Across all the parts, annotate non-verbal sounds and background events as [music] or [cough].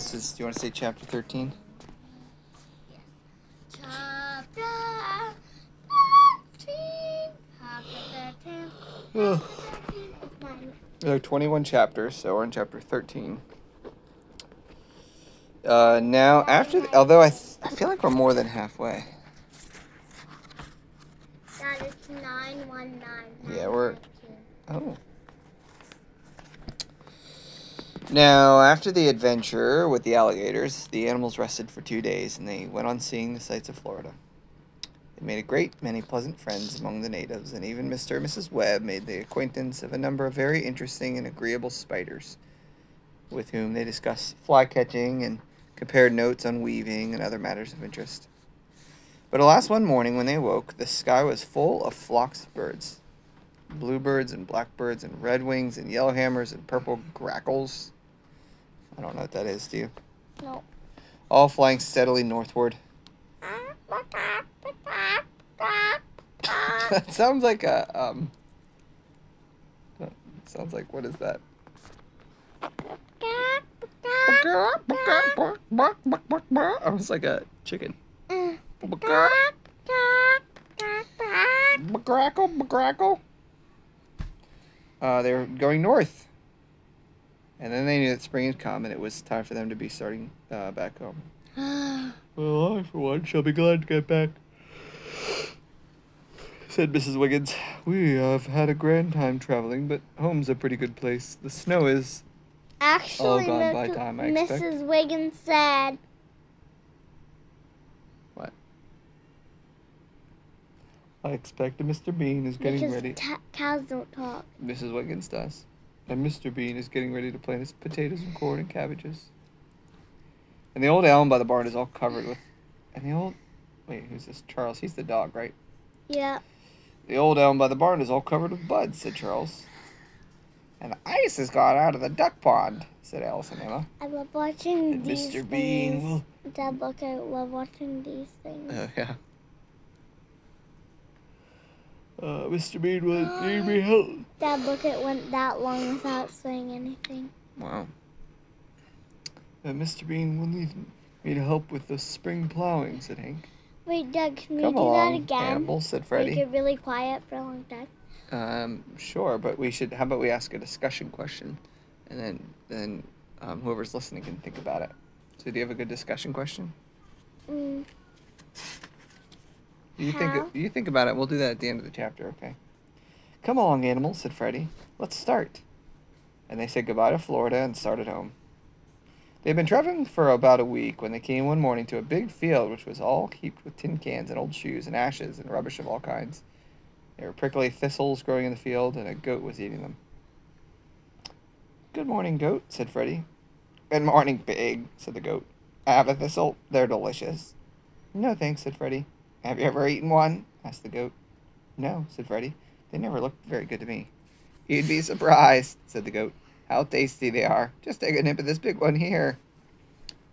This is. Do you want to say chapter thirteen? Chapter 13. Chapter 13. Ugh. 13 is mine. There are 21 chapters, so we're in chapter 13. Uh, now, after, the, although I, th- I feel like we're more than halfway. That is 919. Yeah, we're- Oh. Now, after the adventure with the alligators, the animals rested for two days and they went on seeing the sights of Florida. They made a great many pleasant friends among the natives, and even Mr. and Mrs. Webb made the acquaintance of a number of very interesting and agreeable spiders, with whom they discussed fly catching and compared notes on weaving and other matters of interest. But alas, one morning when they awoke, the sky was full of flocks of birds bluebirds and blackbirds and redwings and yellowhammers and purple grackles. I don't know what that is, do you? No. All flying steadily northward. [laughs] that sounds like a um. Sounds like what is that? Almost like a chicken. Grackle, grackle. Uh, they were going north. And then they knew that spring had come and it was time for them to be starting uh, back home. [gasps] Well, I, for one, shall be glad to get back, said Mrs. Wiggins. We have had a grand time traveling, but home's a pretty good place. The snow is. Actually, gone by Miss- time, I expect. Mrs. Wiggins said, What? I expect that Mr. Bean is getting because ready. ta- cows don't talk. Mrs. Wiggins does. And Mr. Bean is getting ready to plant his potatoes and corn and cabbages. And the old elm by the barn is all covered with. And the old. Wait, who's this? Charles. He's the dog, right? Yeah. The old elm by the barn is all covered with buds, said Charles. And the ice has gone out of the duck pond, said Alice and Emma. I love watching And these Mr. Bean things. Dad, look, I love watching these things. Oh, [laughs] yeah. Uh, Mr. Bean will need me [gasps] help. Dad, look, it went that long without saying anything. Wow. Uh, Mr. Bean will need me to help with the spring plowing, said Hank. Wait, Dad, can we Come do along, that again? Hannibal, said Make it really quiet for a long time. Um, sure, but we should. How about we ask a discussion question, and then then um, whoever's listening can think about it. So, do you have a good discussion question? Mm. You How? think you think about it. We'll do that at the end of the chapter, okay? Come along, animals, said Freddy. Let's start. And they said goodbye to Florida and started home. They had been traveling for about a week when they came one morning to a big field which was all heaped with tin cans and old shoes and ashes and rubbish of all kinds. There were prickly thistles growing in the field, and a goat was eating them. Good morning, goat, said Freddy. Good morning, pig, said the goat. I have a thistle. They're delicious. No, thanks, said Freddy. Have you ever eaten one? asked the goat. No, said Freddy. They never looked very good to me. You'd be surprised, said the goat. How tasty they are. Just take a nip of this big one here.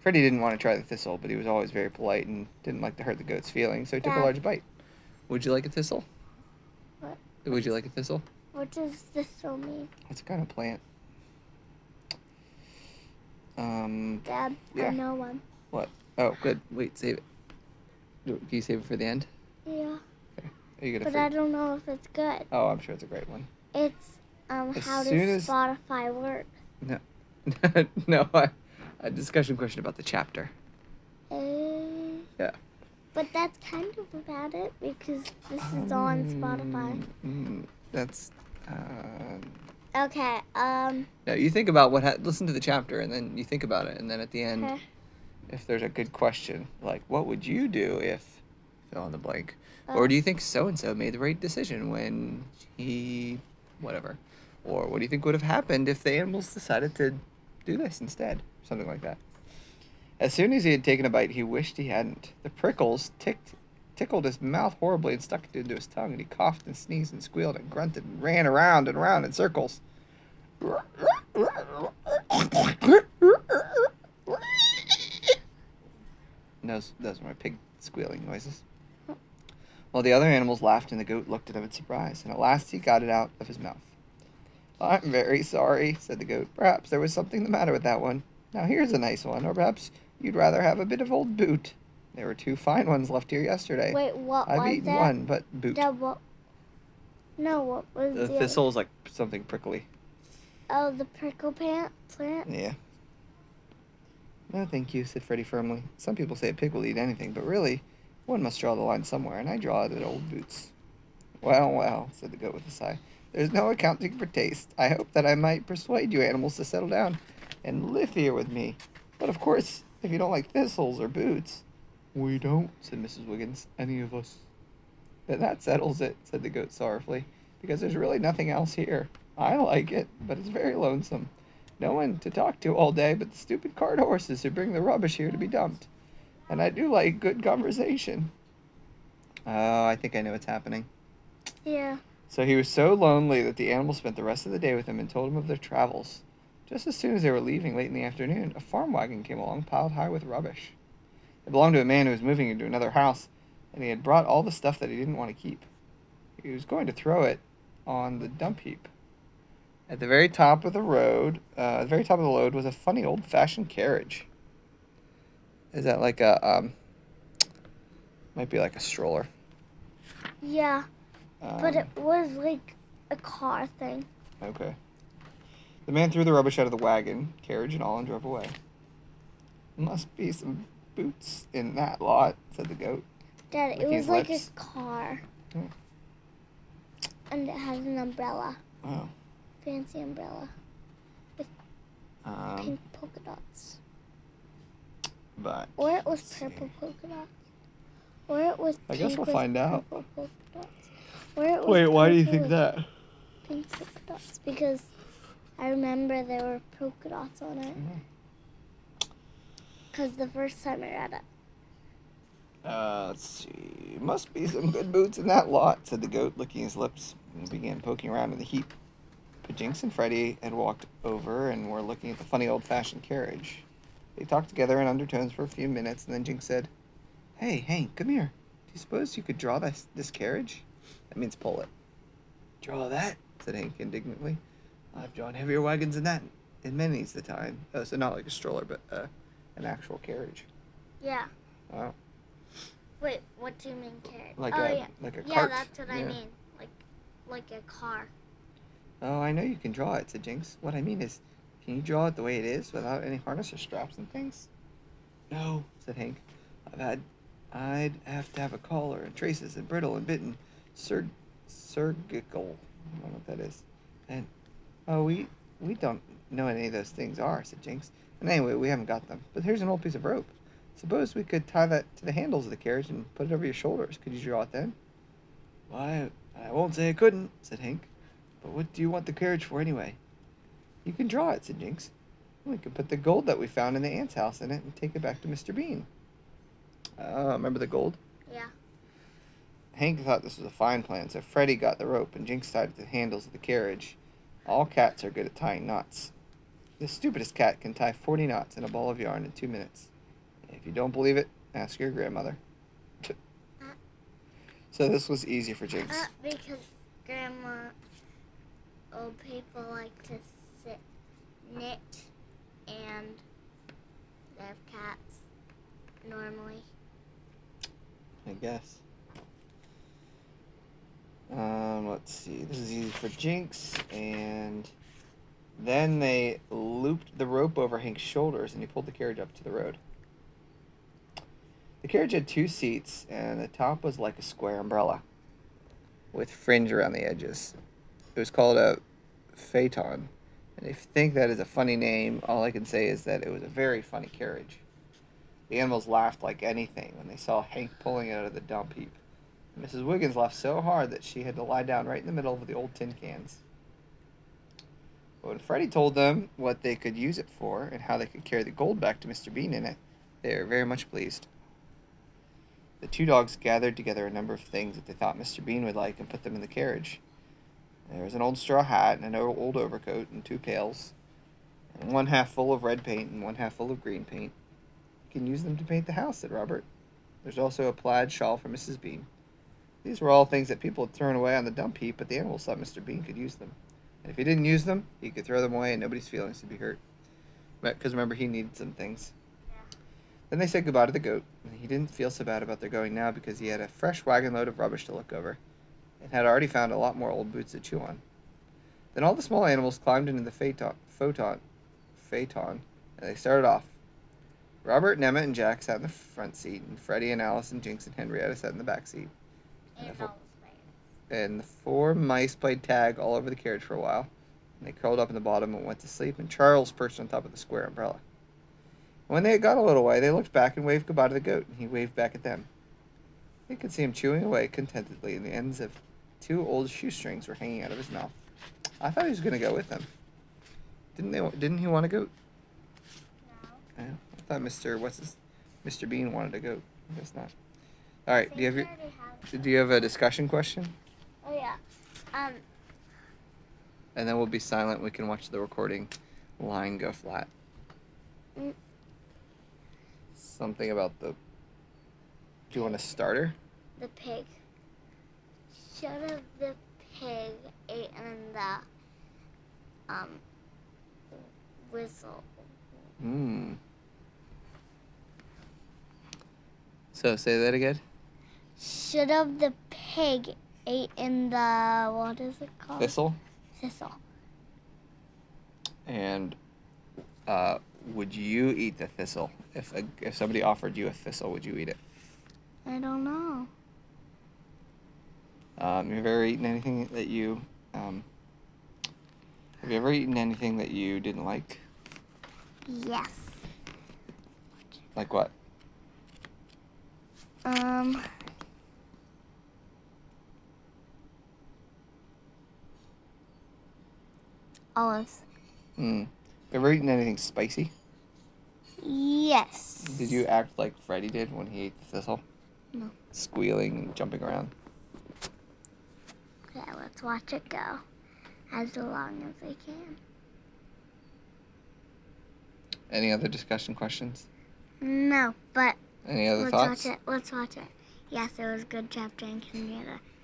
Freddy didn't want to try the thistle, but he was always very polite and didn't like to hurt the goat's feelings, so he took a large bite. Would you like a thistle? What? Would you like a thistle? What does this all mean? It's a kind of plant. Um. Dad, Yeah. I know one. What? Oh, good. Wait, save it. Do- Can you save it for the end? Yeah. Are you gonna? But I don't know if it's good. oh, I'm sure it's a great one. It's, um, As how does as- Spotify work? no, [laughs] no. I, a discussion question about the chapter. Uh, Yeah. But that's kind of about it because this is on Spotify. Mm, mm, that's. Uh, Okay, um, no, you think about what. Ha- listen to the chapter, and then you think about it, and then at the end, okay. If there's a good question, like what would you do if fill in the blank, Uh, or do you think so and so made the right decision when he, whatever, or what do you think would have happened if the animals decided to do this instead, something like that. As soon as he had taken a bite, he wished he hadn't. The prickles ticked, tickled his mouth horribly and stuck it into his tongue, and he coughed and sneezed and squealed and grunted and ran around and around in circles. And Those, those were my pig squealing noises. While the other animals laughed and the goat looked at him in surprise, and at last he got it out of his mouth. I'm very sorry, said the goat. Perhaps there was something the matter with that one. Now here's a nice one, or perhaps you'd rather have a bit of old boot. There were two fine ones left here yesterday. Wait, what I've was eaten that? one, but boot. Dad, what? No, what was The the, other- thistle is like something prickly. Oh, the prickle plant plant. Yeah. No, thank you, said Freddy firmly. Some people say a pig will eat anything, but really, one must draw the line somewhere, and I draw it at old boots. Well, well, said the goat with a sigh. There's no accounting for taste. I hope that I might persuade you animals to settle down and live here with me. But of course, if you don't like thistles or boots. We don't, said Mrs. Wiggins. Any of us. Then that settles it, said the goat sorrowfully, because there's really nothing else here. I like it, but it's very lonesome. No one to talk to all day but the stupid cart horses who bring the rubbish here to be dumped. And I do like good conversation. Oh, I think I know what's happening. Yeah. So he was so lonely that the animals spent the rest of the day with him and told him of their travels. Just as soon as they were leaving late in the afternoon, a farm wagon came along piled high with rubbish. It belonged to a man who was moving into another house, and he had brought all the stuff that he didn't want to keep. He was going to throw it on the dump heap. At the very top of the road, uh, at the very top of the load was a funny old-fashioned carriage. Is that like a um? Might be like a stroller. Yeah, but Um, it was like a car thing. Okay. The man threw the rubbish out of the wagon, carriage and all, and drove away. Must be some boots in that lot, said the goat. Dad, it was like lips. a car. Hmm. And it had an umbrella. Oh. Fancy umbrella. Um, Pink polka dots. but Or it was let's see. purple polka dots. Or it was I guess we'll find out. purple polka dots. Or it was Wait, why do you think that? Pink polka dots. Because I remember there were polka dots on it. Because the first time I read it. Uh, let's see. Must be some good boots in that lot, said the goat, licking his lips, and began poking around in the heap. But Jinx and Freddy had walked over and were looking at the funny old fashioned carriage. They talked together in undertones for a few minutes, and then Jinx said, Hey, Hank, come here. Do you suppose you could draw this, this carriage? That means pull it. Draw that? said Hank indignantly. I've drawn heavier wagons than that and many's the time. Oh, so not like a stroller, but uh, an actual carriage. Yeah. Wow. Wait, what do you mean carrot? Like oh, a yeah. like a Yeah, cart. that's what I mean. Like, like a car. Oh, I know you can draw it, said Jinx. What I mean is, can you draw it the way it is without any harness or straps and things? No, said Hank. I've had, I'd have to have a collar and traces and brittle and bitten, sur, surgical. I don't know what that is. And oh, we we don't know what any of those things are, said Jinx. And anyway, we haven't got them. But here's an old piece of rope. Suppose we could tie that to the handles of the carriage and put it over your shoulders. Could you draw it then? Why, I won't say I couldn't, said Hank. But what do you want the carriage for anyway? You can draw it, said Jinx. We can put the gold that we found in the ant's house in it and take it back to Mr. Bean. Uh, remember the gold? Yeah. Hank thought this was a fine plan, so Freddy got the rope and Jinx tied it to the handles of the carriage. All cats are good at tying knots. The stupidest cat can tie 40 knots in a ball of yarn in two minutes. If you don't believe it, ask your grandmother. so this was easy for Jinx. Uh, because grandma, old people like to sit, knit, and they have cats normally. I guess. Um, let's see. This is easy for Jinx, and then they looped the rope over Hank's shoulders, and he pulled the carriage up to the road. The carriage had two seats, and the top was like a square umbrella, with fringe around the edges. It was called a phaeton, and if you think that is a funny name, all I can say is that it was a very funny carriage. The animals laughed like anything when they saw Hank pulling it out of the dump heap. Mrs. Wiggins laughed so hard that she had to lie down right in the middle of the old tin cans. But when Freddy told them what they could use it for and how they could carry the gold back to Mr. Bean in it, they were very much pleased. The two dogs gathered together a number of things that they thought Mr. Bean would like and put them in the carriage. There was an old straw hat and an old overcoat and two pails, and one half full of red paint and one half full of green paint. You can use them to paint the house, said Robert. There's also a plaid shawl for Mrs. Bean. These were all things that people had thrown away on the dump heap, but the animals thought Mr. Bean could use them. And if he didn't use them, he could throw them away and nobody's feelings would be hurt. because remember he needed some things. Then they said goodbye to the goat. And he didn't feel so bad about their going now because he had a fresh wagon load of rubbish to look over, and had already found a lot more old boots to chew on. Then all the small animals climbed into the phaeton, photon, phaeton, and they started off. Robert and Emma and Jack sat in the front seat, and Freddy and Alice and Jinx and Henrietta sat in the back seat. And all the spiders. And the four mice played tag all over the carriage for a while. And they curled up in the bottom and went to sleep, and Charles perched on top of the square umbrella. When they had got a little way, they looked back and waved goodbye to the goat, and he waved back at them. They could see him chewing away contentedly, in the ends of two old shoestrings were hanging out of his mouth. I thought he was going to go with them. Didn't they? Didn't he want to go? No. Yeah, I thought Mr. What's his, Mr. Bean wanted to go. I guess not. All right. Do you have your, have- Do you have a discussion question? Oh yeah. Um. And then we'll be silent. We can watch the recording line go flat. Mm. Something about the. Do you want a starter? The pig. Should have the pig eaten the um whistle. Hmm. So say that again. Should have the pig eaten the what is it called? Thistle. Thistle. And uh, would you eat the thistle? If a, if somebody offered you a thistle, would you eat it? I don't know. Um, have you ever eaten anything that you um, have you ever eaten anything that you didn't like? Yes. Like what? Um. Olives. Hmm. Ever eaten anything spicy? Yes. Did you act like Freddy did when he ate the thistle? No. Squealing and jumping around. Okay, let's watch it go. As long as I can. Any other discussion questions? No, but Any other let's thoughts? watch it. Let's watch it. Yes, it was a good chapter and Henrietta.